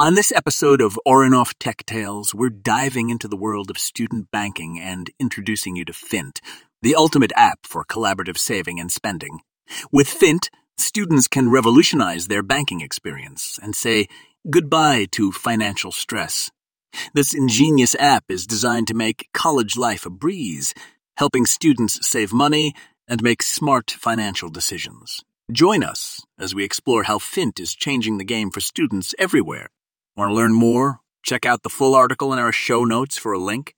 On this episode of Aharonoff Tech Tales, we're diving into the world of student banking and introducing you to Finnt, the ultimate app for collaborative saving and spending. With Finnt, students can revolutionize their banking experience and say goodbye to financial stress. This ingenious app is designed to make college life a breeze, helping students save money and make smart financial decisions. Join us as we explore how Finnt is changing the game for students everywhere. Want to learn more? Check out the full article in our show notes for a link.